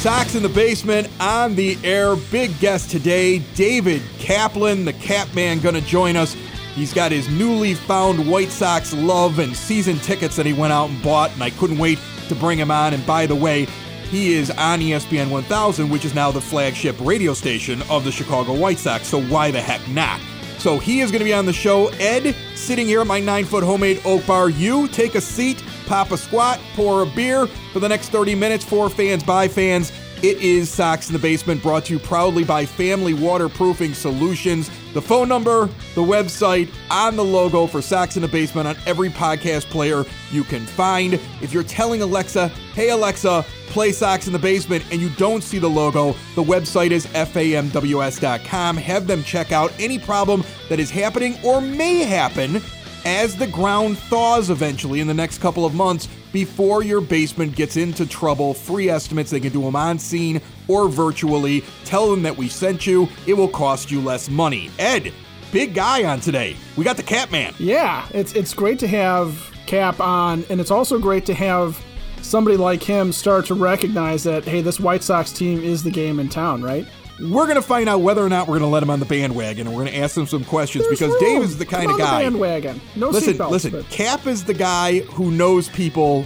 Sox in the Basement on the air. Big guest today, David Kaplan, the Capman, going to join us. He's got his newly found White Sox love and season tickets that he went out and bought, and I couldn't wait to bring him on. And by the way, he is on ESPN 1000, which is now the flagship radio station of the Chicago White Sox, so why the heck not? So he is going to be on the show. Ed, sitting here at my nine foot homemade oak bar. You take a seat pop a squat, pour a beer for the next 30 minutes for fans by fans. It is Sox in the Basement brought to you proudly by Family Waterproofing Solutions. The phone number, the website, on the logo for Sox in the Basement on every podcast player you can find. If you're telling Alexa, hey Alexa, play Sox in the Basement, and you don't see the logo, the website is famws.com. Have them check out any problem that is happening or may happen as the ground thaws eventually in the next couple of months before your basement gets into trouble. Free estimates, they can do them on scene or virtually. Tell them that we sent you, it will cost you less money. Ed, big guy on today. We got the Cap Man. Yeah, it's it's great to have Cap on, and it's also great to have somebody like him start to recognize that hey, this White Sox team is the game in town, right? We're going to find out whether or not we're going to let him on the bandwagon, and we're going to ask him some questions There's because room. Dave is the kind Come of on guy. The bandwagon. No listen, seatbelts, listen. but- Cap is the guy who knows people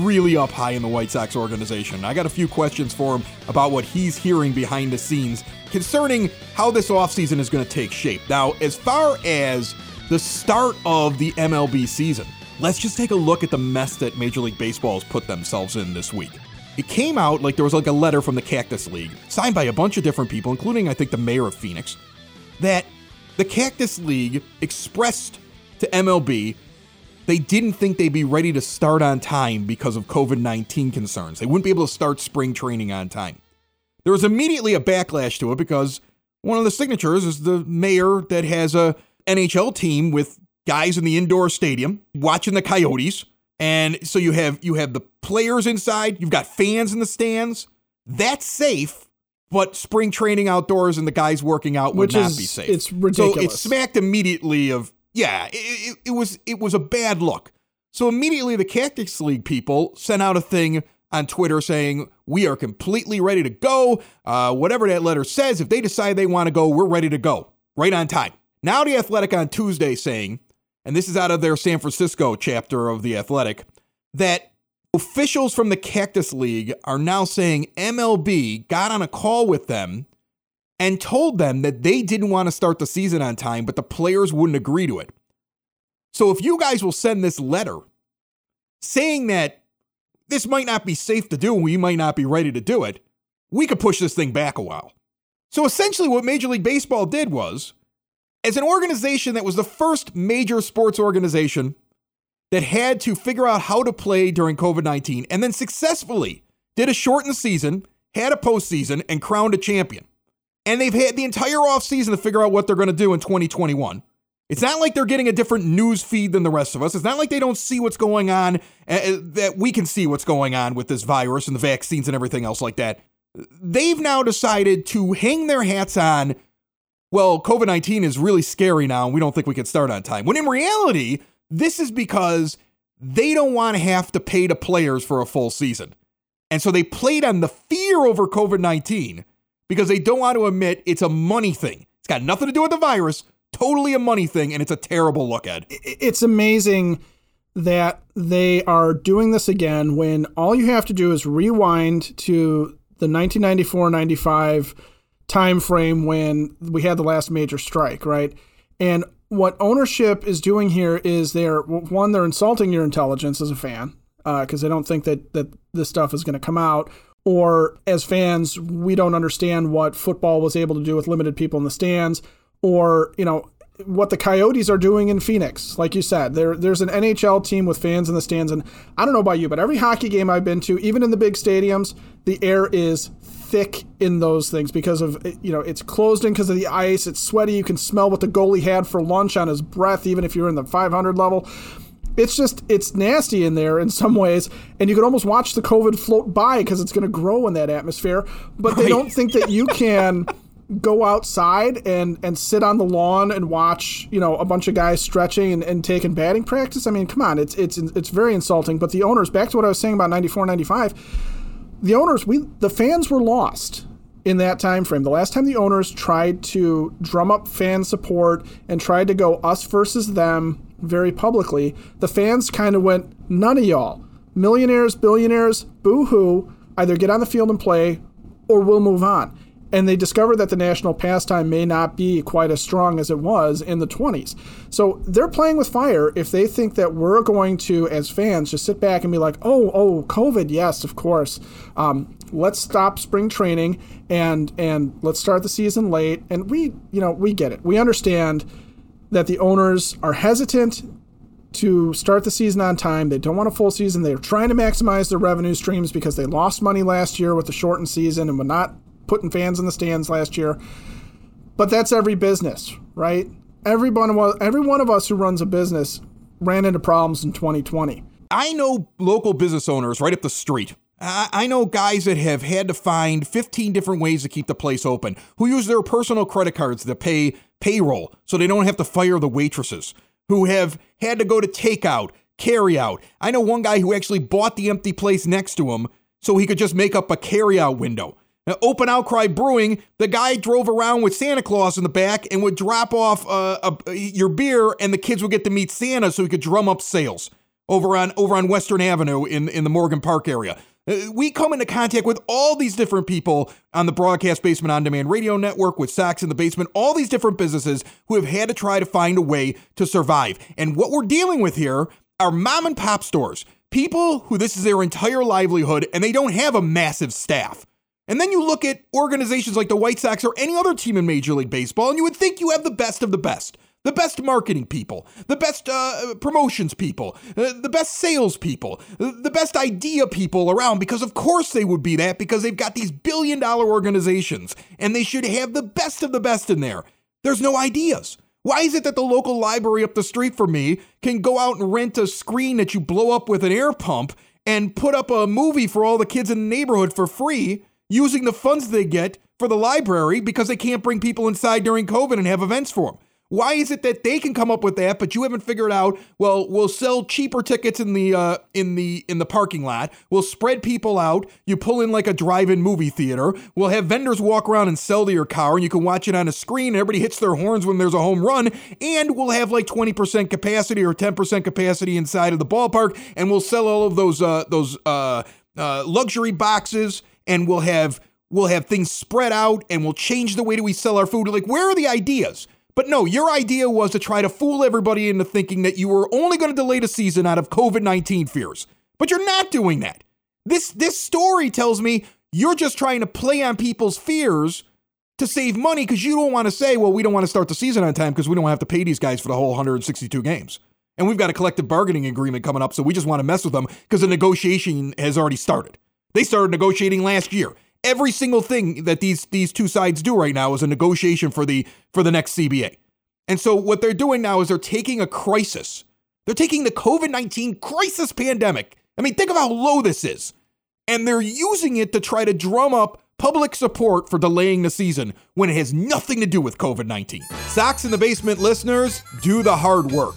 really up high in the White Sox organization. I got a few questions for him about what he's hearing behind the scenes concerning how this offseason is going to take shape. Now, as far as the start of the MLB season, let's just take a look at the mess that Major League Baseball has put themselves in this week. It came out like there was like a letter from the Cactus League, signed by a bunch of different people, including I think the mayor of Phoenix, that the Cactus League expressed to MLB they didn't think they'd be ready to start on time because of COVID 19 concerns. They wouldn't be able to start spring training on time. There was immediately a backlash to it because one of the signatures is the mayor that has a NHL team with guys in the indoor stadium watching the Coyotes. And so you have you have the players inside, you've got fans in the stands. That's safe, but spring training outdoors and the guys working out would Which not is- be safe. it's ridiculous. So it smacked immediately of yeah, it, it, it was it was a bad look. So immediately the Cactus League people sent out a thing on Twitter saying we are completely ready to go. Uh, whatever that letter says, if they decide they want to go, we're ready to go right on time. Now the Athletic on Tuesday saying, and this is out of their San Francisco chapter of the Athletic, that officials from the Cactus League are now saying MLB got on a call with them and told them that they didn't want to start the season on time, but the players wouldn't agree to it. So if you guys will send this letter saying that this might not be safe to do and we might not be ready to do it, we could push this thing back a while. So essentially, what Major League Baseball did was, as an organization that was the first major sports organization that had to figure out how to play during COVID 19 and then successfully did a shortened season, had a postseason, and crowned a champion and they've had the entire offseason to figure out what they're going to do in 2021. It's not like they're getting a different news feed than the rest of us. It's not like they don't see what's going on, uh, that we can see what's going on with this virus and the vaccines and everything else like that. They've now decided to hang their hats on, well, COVID 19 is really scary now, and we don't think we can start on time. When in reality, this is because they don't want to have to pay to players for a full season. And so they played on the fear over COVID 19 because they don't want to admit it's a money thing. It's got nothing to do with the virus, totally a money thing, and it's a terrible look at. it's amazing that they are doing this again when all you have to do is rewind to the 1994-95 time frame when we had the last major strike, right? And what ownership is doing here is they're one they're insulting your intelligence as a fan uh, because they don't think that that this stuff is going to come out or as fans we don't understand what football was able to do with limited people in the stands or you know what the Coyotes are doing in Phoenix. Like you said, there there's an NHL team with fans in the stands, and I don't know about you, but every hockey game I've been to, even in the big stadiums, the air is thick in those things because of you know it's closed in because of the ice. It's sweaty. You can smell what the goalie had for lunch on his breath, even if you're in the 500 level. It's just it's nasty in there in some ways, and you can almost watch the COVID float by because it's going to grow in that atmosphere. But they don't think that you can go outside and and sit on the lawn and watch you know a bunch of guys stretching and, and taking batting practice? I mean come on it's it's it's very insulting. But the owners back to what i was saying about 94 95 the owners we the fans were lost in that time frame. The last time the owners tried to drum up fan support and tried to go us versus them very publicly the fans kind of went none of y'all. Millionaires billionaires boo-hoo. Either get on the field and play or we'll move on and they discovered that the national pastime may not be quite as strong as it was in the 20s. So they're playing with fire if they think that we're going to, as fans, just sit back and be like, oh, oh, COVID, yes, of course. Um, let's stop spring training and and let's start the season late. And we, you know, we get it. We understand that the owners are hesitant to start the season on time. They don't want a full season. They're trying to maximize their revenue streams because they lost money last year with the shortened season and would not putting fans in the stands last year. But that's every business, right? Every one of us, every one of us who runs a business ran into problems in 2020. I know local business owners right up the street. I know guys that have had to find 15 different ways to keep the place open, who use their personal credit cards to pay payroll so they don't have to fire the waitresses, who have had to go to takeout, carry out. I know one guy who actually bought the empty place next to him so he could just make up a carry out window. Now, Open Outcry Brewing, the guy drove around with Santa Claus in the back and would drop off uh, a, your beer, and the kids would get to meet Santa so he could drum up sales over on over on Western Avenue in, in the Morgan Park area. Uh, we come into contact with all these different people on the Broadcast Basement On Demand Radio Network with Sox in the Basement, all these different businesses who have had to try to find a way to survive. And what we're dealing with here are mom and pop stores, people who this is their entire livelihood and they don't have a massive staff. And then you look at organizations like the White Sox or any other team in Major League Baseball, and you would think you have the best of the best. The best marketing people, the best uh, promotions people, uh, the best sales people, uh, the best idea people around, because of course they would be that because they've got these billion dollar organizations and they should have the best of the best in there. There's no ideas. Why is it that the local library up the street from me can go out and rent a screen that you blow up with an air pump and put up a movie for all the kids in the neighborhood for free? Using the funds they get for the library because they can't bring people inside during COVID and have events for them. Why is it that they can come up with that, but you haven't figured out? Well, we'll sell cheaper tickets in the uh, in the in the parking lot. We'll spread people out. You pull in like a drive-in movie theater. We'll have vendors walk around and sell to your car, and you can watch it on a screen. Everybody hits their horns when there's a home run, and we'll have like 20% capacity or 10% capacity inside of the ballpark, and we'll sell all of those uh, those uh, uh luxury boxes and we'll have we'll have things spread out and we'll change the way that we sell our food. Like, where are the ideas? But no, your idea was to try to fool everybody into thinking that you were only going to delay the season out of COVID 19 fears. But you're not doing that. This, this story tells me you're just trying to play on people's fears to save money because you don't want to say, well, we don't want to start the season on time because we don't have to pay these guys for the whole 162 games. And we've got a collective bargaining agreement coming up, so we just want to mess with them because the negotiation has already started. They started negotiating last year. Every single thing that these these two sides do right now is a negotiation for the for the next CBA. And so what they're doing now is they're taking a crisis. They're taking the COVID-19 crisis pandemic. I mean, think of how low this is. And they're using it to try to drum up public support for delaying the season when it has nothing to do with COVID 19. Sox in the Basement listeners, do the hard work.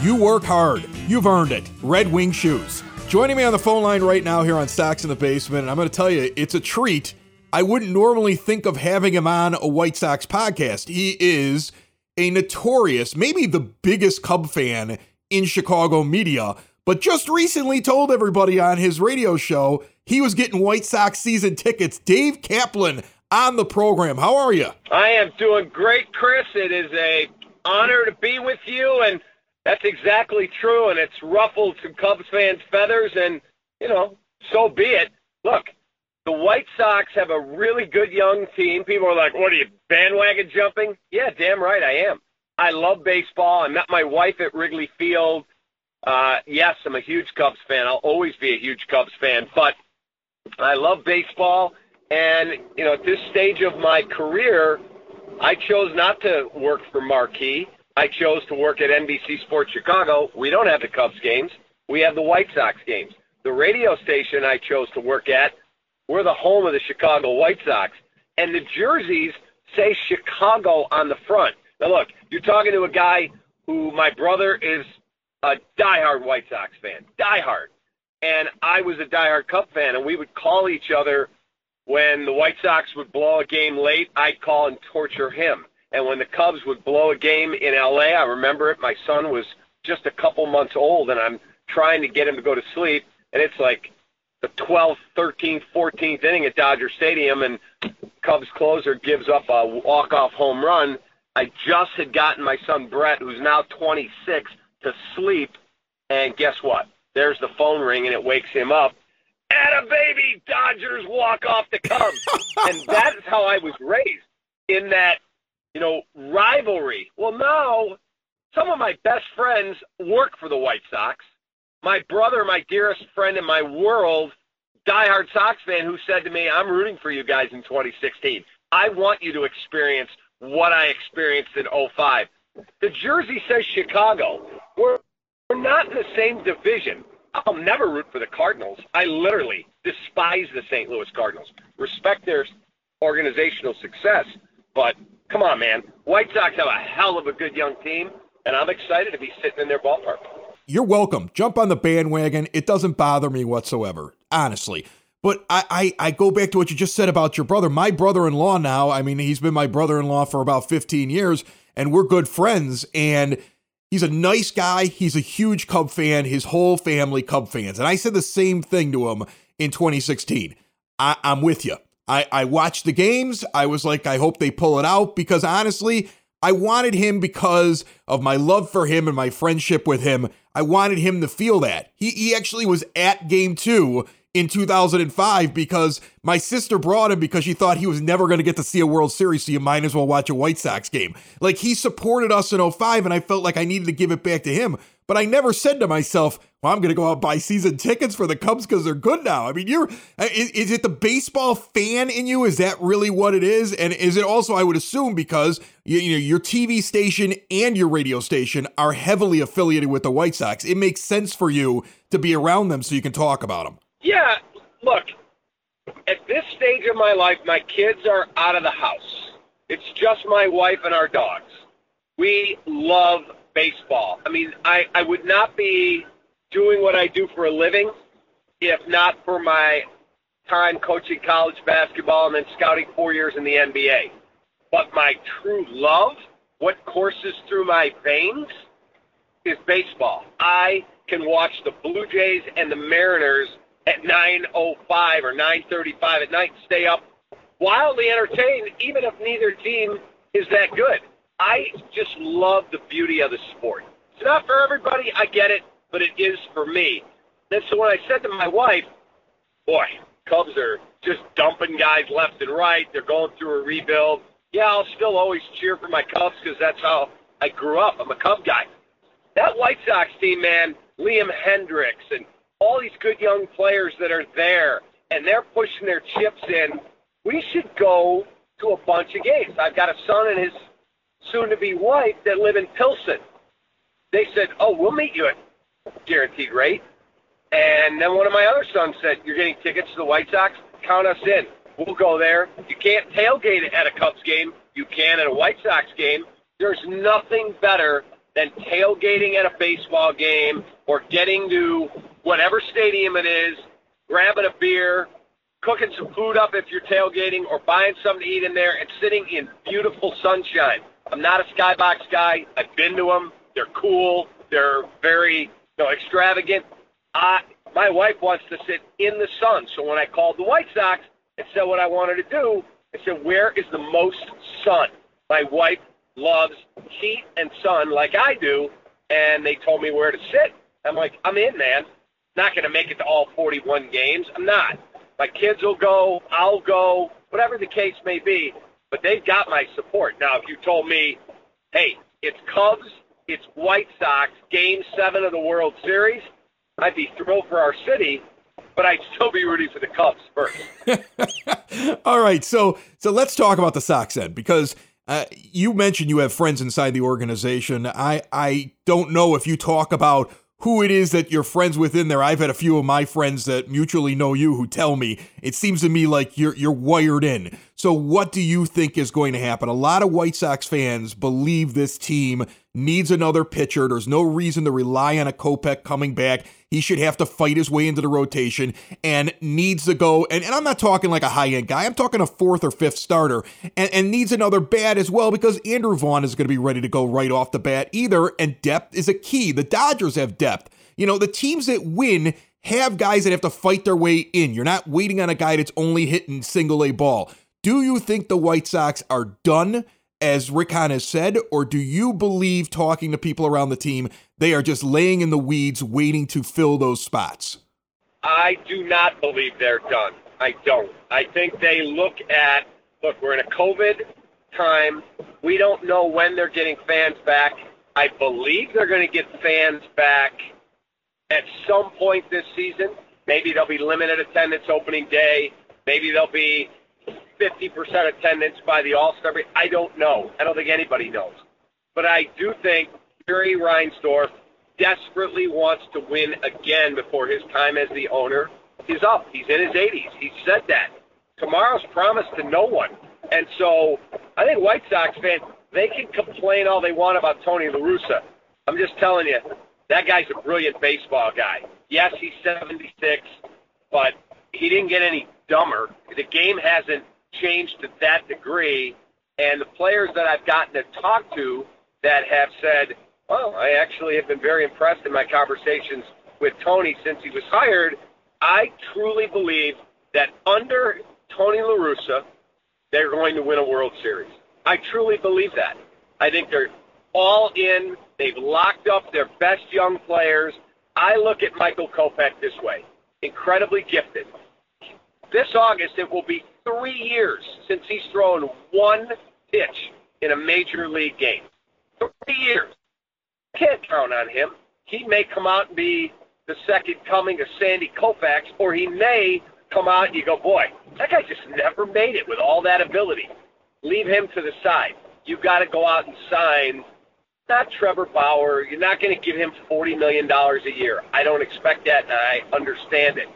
You work hard. You've earned it. Red Wing Shoes. Joining me on the phone line right now here on Sox in the Basement, and I'm going to tell you, it's a treat. I wouldn't normally think of having him on a White Sox podcast. He is a notorious, maybe the biggest Cub fan in Chicago media, but just recently told everybody on his radio show he was getting White Sox season tickets. Dave Kaplan on the program. How are you? I am doing great, Chris. It is a honor to be with you, and that's exactly true. And it's ruffled some Cubs fans' feathers, and you know, so be it. Look, the White Sox have a really good young team. People are like, "What are you bandwagon jumping?" Yeah, damn right I am. I love baseball. I met my wife at Wrigley Field. Uh, yes, I'm a huge Cubs fan. I'll always be a huge Cubs fan, but I love baseball. And, you know, at this stage of my career, I chose not to work for Marquee. I chose to work at NBC Sports Chicago. We don't have the Cubs games. We have the White Sox games. The radio station I chose to work at, we're the home of the Chicago White Sox. And the jerseys say Chicago on the front. Now, look, you're talking to a guy who my brother is a diehard White Sox fan, diehard. And I was a diehard Cub fan, and we would call each other when the White Sox would blow a game late. I'd call and torture him. And when the Cubs would blow a game in LA, I remember it. My son was just a couple months old, and I'm trying to get him to go to sleep. And it's like the 12th, 13th, 14th inning at Dodger Stadium, and Cubs closer gives up a walk-off home run I just had gotten my son Brett, who's now 26, to sleep, and guess what? There's the phone ring, and it wakes him up. At a baby, Dodgers walk off the Cubs, and that is how I was raised in that, rivalry. Well, now some of my best friends work for the White Sox. My brother, my dearest friend in my world, diehard Sox fan, who said to me, "I'm rooting for you guys in 2016. I want you to experience." what I experienced in 05. The jersey says Chicago. We're, we're not in the same division. I'll never root for the Cardinals. I literally despise the St. Louis Cardinals. Respect their organizational success, but come on, man. White Sox have a hell of a good young team, and I'm excited to be sitting in their ballpark. You're welcome. Jump on the bandwagon. It doesn't bother me whatsoever, honestly. But I, I, I go back to what you just said about your brother. My brother in law now, I mean, he's been my brother in law for about 15 years, and we're good friends. And he's a nice guy. He's a huge Cub fan, his whole family Cub fans. And I said the same thing to him in 2016. I, I'm with you. I, I watched the games. I was like, I hope they pull it out because honestly, I wanted him because of my love for him and my friendship with him. I wanted him to feel that. He, he actually was at game two in 2005 because my sister brought him because she thought he was never going to get to see a World Series, so you might as well watch a White Sox game. Like he supported us in 05, and I felt like I needed to give it back to him. But I never said to myself, well, I'm going to go out and buy season tickets for the Cubs because they're good now. I mean, you're, uh, is, is, it the baseball fan in you? Is that really what it is? And is it also, I would assume, because you, you know, your TV station and your radio station are heavily affiliated with the White Sox, it makes sense for you to be around them so you can talk about them. Yeah, look, at this stage of my life, my kids are out of the house. It's just my wife and our dogs. We love baseball. I mean, I, I would not be doing what I do for a living if not for my time coaching college basketball and then scouting four years in the NBA. But my true love, what courses through my veins, is baseball. I can watch the Blue Jays and the Mariners at 9.05 or 9.35 at night stay up wildly entertained, even if neither team is that good. I just love the beauty of the sport. It's not for everybody, I get it, but it is for me. And so when I said to my wife, boy, Cubs are just dumping guys left and right. They're going through a rebuild. Yeah, I'll still always cheer for my Cubs because that's how I grew up. I'm a Cub guy. That White Sox team, man, Liam Hendriks and all these good young players that are there, and they're pushing their chips in. We should go to a bunch of games. I've got a son in his soon to be wife that live in Pilsen. They said, Oh, we'll meet you at guaranteed rate. And then one of my other sons said, You're getting tickets to the White Sox? Count us in. We'll go there. You can't tailgate at a Cubs game. You can at a White Sox game. There's nothing better than tailgating at a baseball game or getting to whatever stadium it is, grabbing a beer, cooking some food up if you're tailgating, or buying something to eat in there and sitting in beautiful sunshine. I'm not a skybox guy. I've been to them. They're cool. They're very know, extravagant. I, my wife wants to sit in the sun. So when I called the White Sox and said what I wanted to do, I said, where is the most sun? My wife loves heat and sun like I do, and they told me where to sit. I'm like, I'm in, man. Not going to make it to all 41 games. I'm not. My kids will go. I'll go. Whatever the case may be. But they've got my support. Now, if you told me, hey, it's Cubs, it's White Sox, Game Seven of the World Series, I'd be thrilled for our city. But I'd still be rooting for the Cubs first. All right, so so let's talk about the Sox then, because uh, you mentioned you have friends inside the organization. I I don't know if you talk about who it is that you're friends with in there. I've had a few of my friends that mutually know you who tell me it seems to me like you're you're wired in. So what do you think is going to happen? A lot of White Sox fans believe this team needs another pitcher. There's no reason to rely on a Kopech coming back. He should have to fight his way into the rotation and needs to go. And, and I'm not talking like a high end guy. I'm talking a fourth or fifth starter and, and needs another bat as well because Andrew Vaughn is going to be ready to go right off the bat either. And depth is a key. The Dodgers have depth. You know, the teams that win have guys that have to fight their way in. You're not waiting on a guy that's only hitting single A ball. Do you think the White Sox are done, as Rick has said, or do you believe, talking to people around the team, they are just laying in the weeds waiting to fill those spots? I do not believe they're done. I don't. I think they look at look, we're in a COVID time. We don't know when they're getting fans back. I believe they're going to get fans back at some point this season. Maybe they'll be limited attendance opening day. Maybe they'll be 50% attendance by the All Star. I don't know. I don't think anybody knows. But I do think Jerry Reinsdorf desperately wants to win again before his time as the owner is up. He's in his 80s. He said that. Tomorrow's promised to no one. And so I think White Sox fans, they can complain all they want about Tony La Russa. I'm just telling you, that guy's a brilliant baseball guy. Yes, he's 76, but he didn't get any dumber. The game hasn't changed to that degree. And the players that I've gotten to talk to that have said, well, I actually have been very impressed in my conversations with Tony since he was hired. I truly believe that under Tony La Russa, they're going to win a World Series. I truly believe that. I think they're all in. They've locked up their best young players. I look at Michael Kopech this way incredibly gifted. This August, it will be three years since he's thrown one pitch in a major league game. Three years. Can't count on him. He may come out and be the second coming of Sandy Koufax, or he may come out and you go, boy, that guy just never made it with all that ability. Leave him to the side. You've got to go out and sign not Trevor Bauer. You're not going to give him $40 million a year. I don't expect that, and I understand it.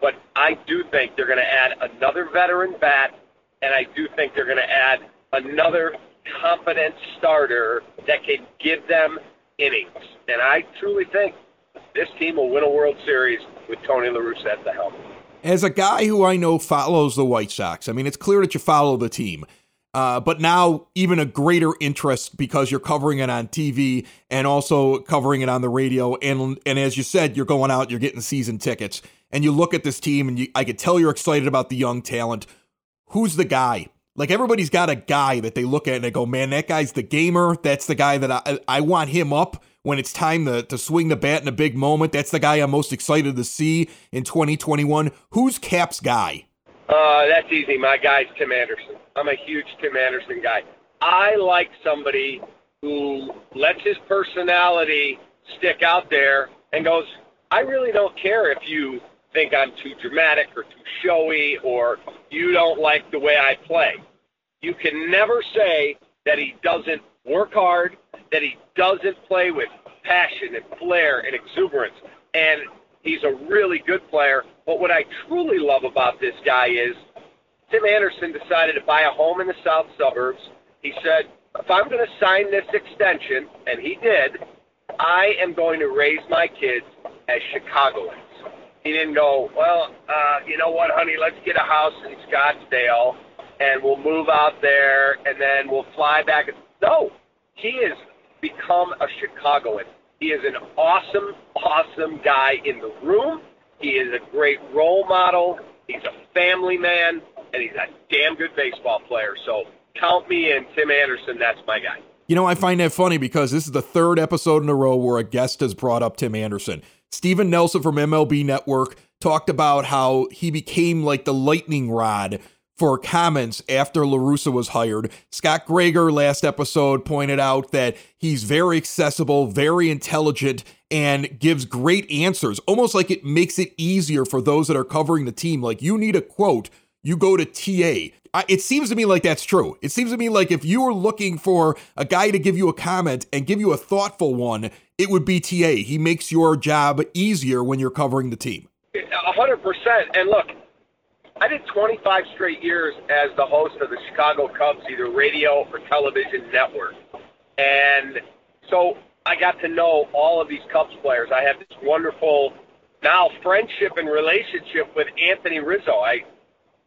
But I do think they're going to add another veteran bat, and I do think they're going to add another competent starter that can give them innings. And I truly think this team will win a World Series with Tony La Russa at the helm. As a guy who I know follows the White Sox, I mean, it's clear that you follow the team. Uh, but now even a greater interest because you're covering it on TV and also covering it on the radio. And and as you said, you're going out, you're getting season tickets, and you look at this team, and you, I could tell you're excited about the young talent. Who's the guy? Like everybody's got a guy that they look at and they go, man, that guy's the gamer. That's the guy that I I want him up when it's time to, to swing the bat in a big moment. That's the guy I'm most excited to see in 2021. Who's Cap's guy? Uh, that's easy. My guy's Tim Anderson. I'm a huge Tim Anderson guy. I like somebody who lets his personality stick out there and goes, I really don't care if you think I'm too dramatic or too showy or you don't like the way I play. You can never say that he doesn't work hard, that he doesn't play with passion and flair and exuberance. And he's a really good player. But what I truly love about this guy is Tim Anderson decided to buy a home in the south suburbs. He said, if I'm going to sign this extension, and he did, I am going to raise my kids as Chicagoans. He didn't go, well, uh, you know what, honey, let's get a house in Scottsdale and we'll move out there and then we'll fly back. No, he has become a Chicagoan. He is an awesome, awesome guy in the room. He is a great role model. He's a family man, and he's a damn good baseball player. So count me in, Tim Anderson. That's my guy. You know, I find that funny because this is the third episode in a row where a guest has brought up Tim Anderson. Stephen Nelson from MLB Network talked about how he became like the lightning rod for comments after La Russa was hired. Scott Greger last episode pointed out that he's very accessible, very intelligent, and gives great answers, almost like it makes it easier for those that are covering the team. Like you need a quote, you go to TA. It seems to me like that's true. It seems to me like if you were looking for a guy to give you a comment and give you a thoughtful one, it would be TA. He makes your job easier when you're covering the team. Hundred percent. And look, I did 25 straight years as the host of the Chicago Cubs, either radio or television network. And so I got to know all of these Cubs players. I have this wonderful now friendship and relationship with Anthony Rizzo. I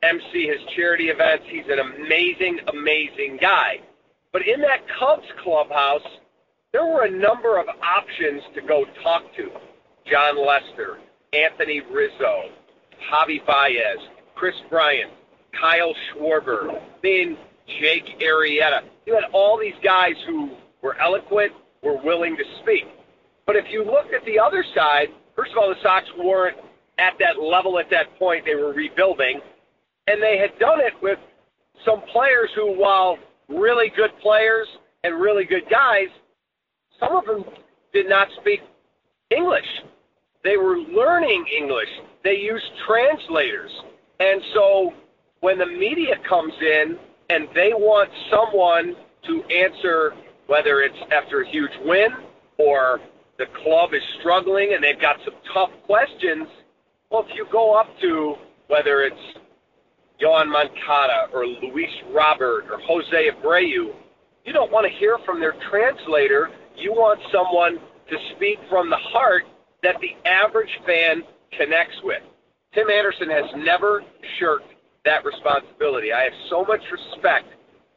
MC his charity events. He's an amazing, amazing guy. But in that Cubs clubhouse, there were a number of options to go talk to. Jon Lester, Anthony Rizzo, Javi Baez, Kris Bryant, Kyle Schwarber, then Jake Arrieta. You had all these guys who were eloquent, were willing to speak. But if you looked at the other side, first of all, the Sox weren't at that level at that point. They were rebuilding, and they had done it with some players who, while really good players and really good guys, some of them did not speak English. They were learning English. They used translators. And so when the media comes in and they want someone to answer, whether it's after a huge win or the club is struggling and they've got some tough questions, well, if you go up to whether it's Yoan Moncada or Luis Robert or Jose Abreu, you don't want to hear from their translator. You want someone to speak from the heart that the average fan connects with. Tim Anderson has never shirked that responsibility. I have so much respect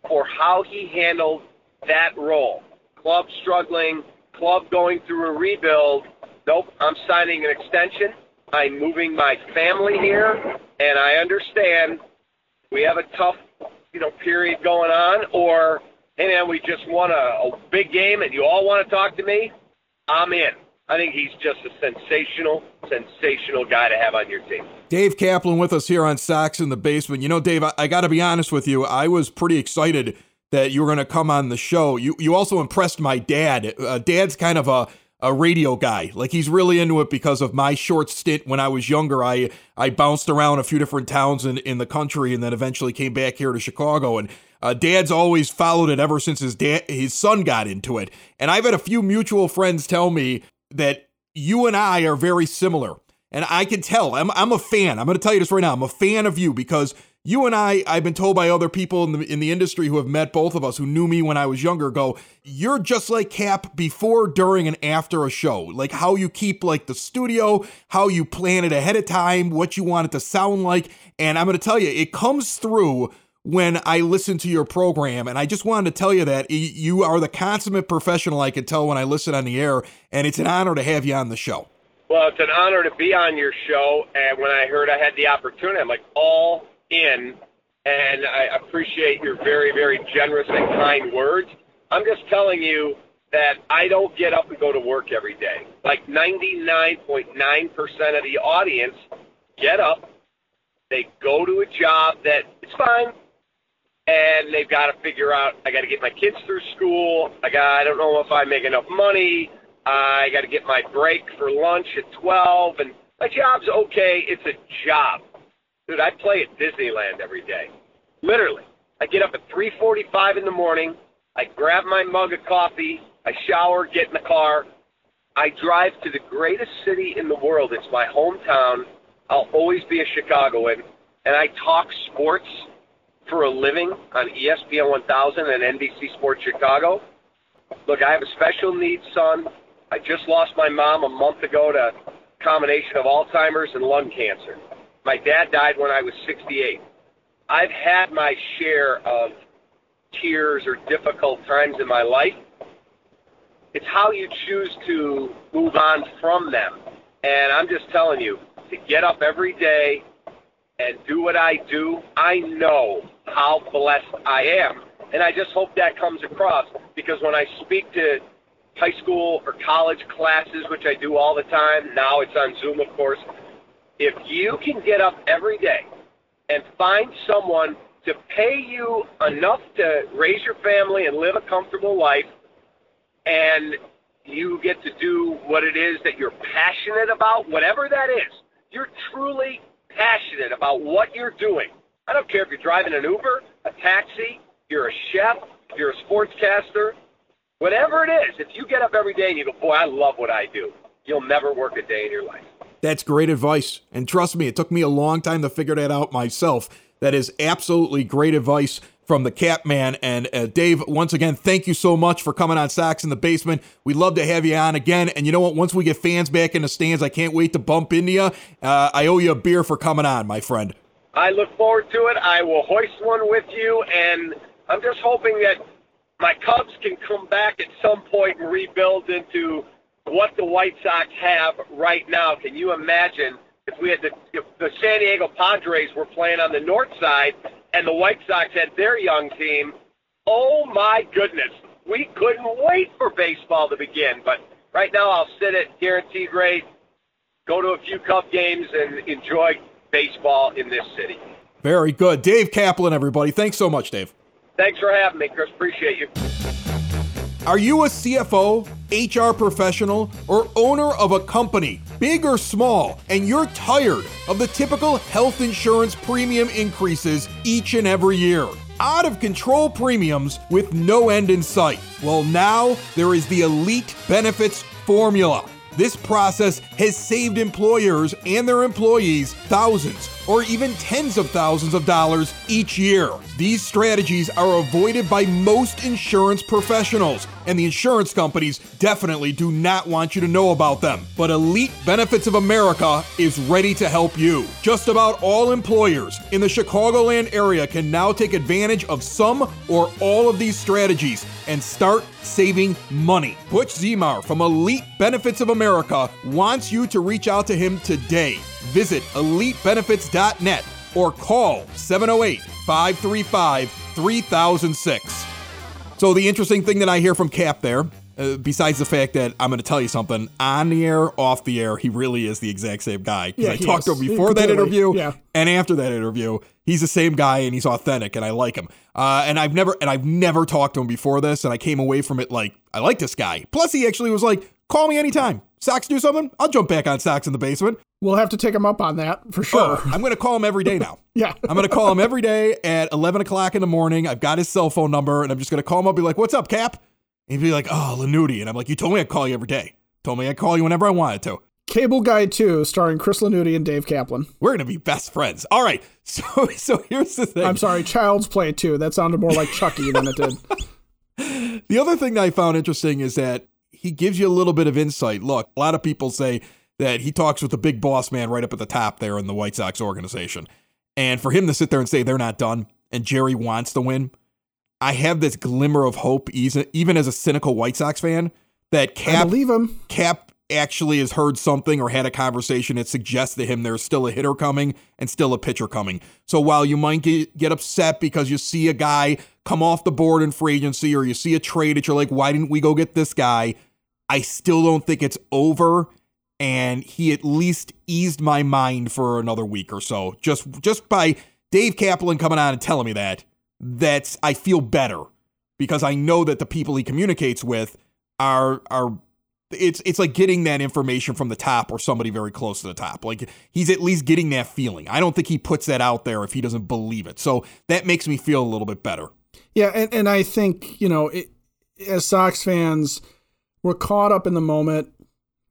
for how he handled that role. Club struggling, club going through a rebuild. Nope, I'm signing an extension. I'm moving my family here, and I understand we have a tough, you know, period going on, or hey man, we just won a, a big game and you all want to talk to me. I'm in. I think he's just a sensational, sensational guy to have on your team. Dave Kaplan with us here on Sox in the Basement. You know, Dave, I, I got to be honest with you. I was pretty excited that you were going to come on the show. You you also impressed my dad. Uh, Dad's kind of a a radio guy. Like he's really into it because of my short stint when I was younger. I I bounced around a few different towns in, in the country and then eventually came back here to Chicago. And uh, Dad's always followed it ever since his dad his son got into it. And I've had a few mutual friends tell me that you and I are very similar. And I can tell. I'm, I'm a fan. I'm going to tell you this right now. I'm a fan of you because you and I, I've been told by other people in the, in the industry who have met both of us, who knew me when I was younger, go, you're just like Cap before, during, and after a show. Like how you keep like the studio, how you plan it ahead of time, what you want it to sound like. And I'm to tell you, it comes through when I listen to your program. And I just wanted to tell you that you are the consummate professional I can tell when I listen on the air. And it's an honor to have you on the show. Well, it's an honor to be on your show. And when I heard I had the opportunity, I'm like, all in. And I appreciate your very, very generous and kind words. I'm just telling you that I don't get up and go to work every day. Like 99.9% of the audience get up, they go to a job that it's fine, and they've got to figure out I got to get my kids through school. I got I don't know if I make enough money. I got to get my break for lunch at 12 and my job's okay. It's a job. Dude, I play at Disneyland every day. Literally. I get up at 3:45 in the morning. I grab my mug of coffee, I shower, get in the car, I drive to the greatest city in the world. It's my hometown. I'll always be a Chicagoan, and I talk sports for a living on ESPN 1000 and NBC Sports Chicago. Look, I have a special needs son. I just lost my mom a month ago to a combination of Alzheimer's and lung cancer. My dad died when I was 68. I've had my share of tears or difficult times in my life. It's how you choose to move on from them. And I'm just telling you, to get up every day and do what I do, I know how blessed I am. And I just hope that comes across because when I speak to high school or college classes, which I do all the time, now it's on Zoom, of course, if you can get up every day and find someone to pay you enough to raise your family and live a comfortable life, and you get to do what it is that you're passionate about, whatever that is, you're truly passionate about what you're doing. I don't care if you're driving an Uber, a taxi, you're a chef, you're a sportscaster, whatever it is, if you get up every day and you go, boy, I love what I do, you'll never work a day in your life. That's great advice. And trust me, it took me a long time to figure that out myself. That is absolutely great advice from the Cap Man. And uh, Dave, once again, thank you so much for coming on Sox in the Basement. We'd love to have you on again. And you know what? Once we get fans back in the stands, I can't wait to bump into you. Uh, I owe you a beer for coming on, my friend. I look forward to it. I will hoist one with you, and I'm just hoping that my Cubs can come back at some point and rebuild into what the White Sox have right now. Can you imagine if we had the if the San Diego Padres were playing on the north side and the White Sox had their young team? Oh my goodness, we couldn't wait for baseball to begin. But right now, I'll sit at guaranteed rate, go to a few Cub games, and enjoy baseball in this city. Very good. Dave Kaplan, everybody. Thanks so much, Dave. Thanks for having me, Chris. Appreciate you. Are you a CFO, HR professional, or owner of a company, big or small, and you're tired of the typical health insurance premium increases each and every year? Out of control premiums with no end in sight. Well, now there is the Elite Benefits Formula. This process has saved employers and their employees thousands or even tens of thousands of dollars each year. These strategies are avoided by most insurance professionals, and the insurance companies definitely do not want you to know about them. But Elite Benefits of America is ready to help you. Just about all employers in the Chicagoland area can now take advantage of some or all of these strategies and start saving money. Butch Zemar from Elite Benefits of America wants you to reach out to him today. Visit elitebenefits.net or call 708 535 3006. So, the interesting thing that I hear from Cap there, uh, besides the fact that I'm going to tell you something, on the air, off the air, he really is the exact same guy. Yeah, I talked to him is. before that interview Yeah. and after that interview. He's the same guy and he's authentic and I like him. Uh, and I've never and I've never talked to him before this and I came away from it like I like this guy. Plus, he actually was like, "Call me anytime. Sox do something, I'll jump back on Sox in the basement." We'll have to take him up on that for oh, sure. I'm going to call him every day now. Yeah. I'm going to call him every day at 11 o'clock in the morning. I've got his cell phone number, and I'm just going to call him up, be like, "What's up, Cap?" And he'd be like, "Oh, Lanuti," and I'm like, "You told me I'd call you every day. Told me I'd call you whenever I wanted to. Cable Guy 2, starring Chris Lanuti and Dave Kaplan. We're going to be best friends." All right. So, so here's the thing. I'm sorry, Child's Play 2. That sounded more like Chucky than it did. The other thing that I found interesting is that he gives you a little bit of insight. Look, a lot of people say that he talks with the big boss man right up at the top there in the White Sox organization. And for him to sit there and say they're not done and Jerry wants to win, I have this glimmer of hope, even as a cynical White Sox fan, that Cap believe him. Cap actually has heard something or had a conversation that suggests to him there's still a hitter coming and still a pitcher coming. So while you might get upset because you see a guy come off the board in free agency or you see a trade that you're like, why didn't we go get this guy? I still don't think it's over. And he at least eased my mind for another week or so. Just just by Dave Kaplan coming on and telling me that, that's I feel better because I know that the people he communicates with are are it's it's like getting that information from the top or somebody very close to the top. Like he's at least getting that feeling. I don't think he puts that out there if he doesn't believe it. So that makes me feel a little bit better. Yeah, and, and I think, you know, it, as Sox fans, we're caught up in the moment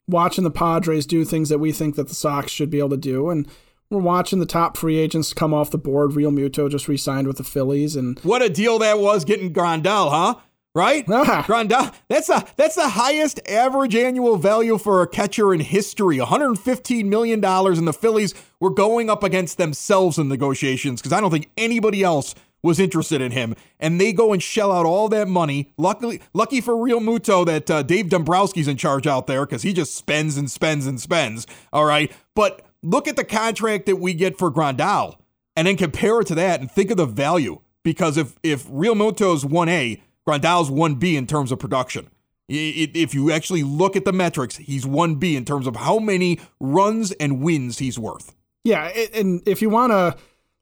watching the Padres do things that we think that the Sox should be able to do. And we're watching the top free agents come off the board. Realmuto just re-signed with the Phillies, and what a deal that was getting Grandal, huh? Right, Ah. Grandal. That's a that's the highest average annual value for a catcher in history. 115 million dollars, and the Phillies were going up against themselves in negotiations because I don't think anybody else was interested in him, and they go and shell out all that money. Luckily, lucky for Realmuto that uh, Dave Dombrowski's in charge out there because he just spends and spends and spends. All right, but look at the contract that we get for Grandal, and then compare it to that, and think of the value. Because if if Realmuto's one A, Grandal's one B in terms of production. If you actually look at the metrics, he's one B in terms of how many runs and wins he's worth. yeah, and if you want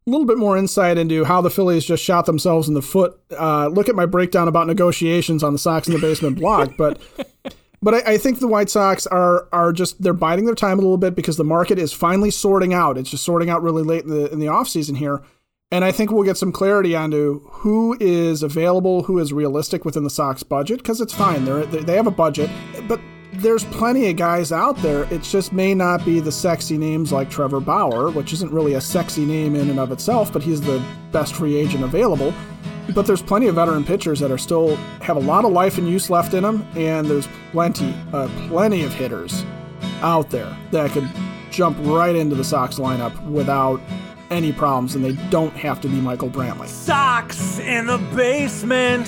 a little bit more insight into how the Phillies just shot themselves in the foot, uh, look at my breakdown about negotiations on the Sox in the Basement blog. But but I, I think the White Sox are are just they're biding their time a little bit because the market is finally sorting out. It's just sorting out really late in the in the here. And I think we'll get some clarity onto who is available, who is realistic within the Sox budget, because it's fine. They're, they they have a budget, but there's plenty of guys out there. It just may not be the sexy names like Trevor Bauer, which isn't really a sexy name in and of itself, but he's the best free agent available. But there's plenty of veteran pitchers that are still have a lot of life and use left in them, and there's plenty, uh, plenty of hitters out there that could jump right into the Sox lineup without any problems, and they don't have to be Michael Brantley. Sox in the basement.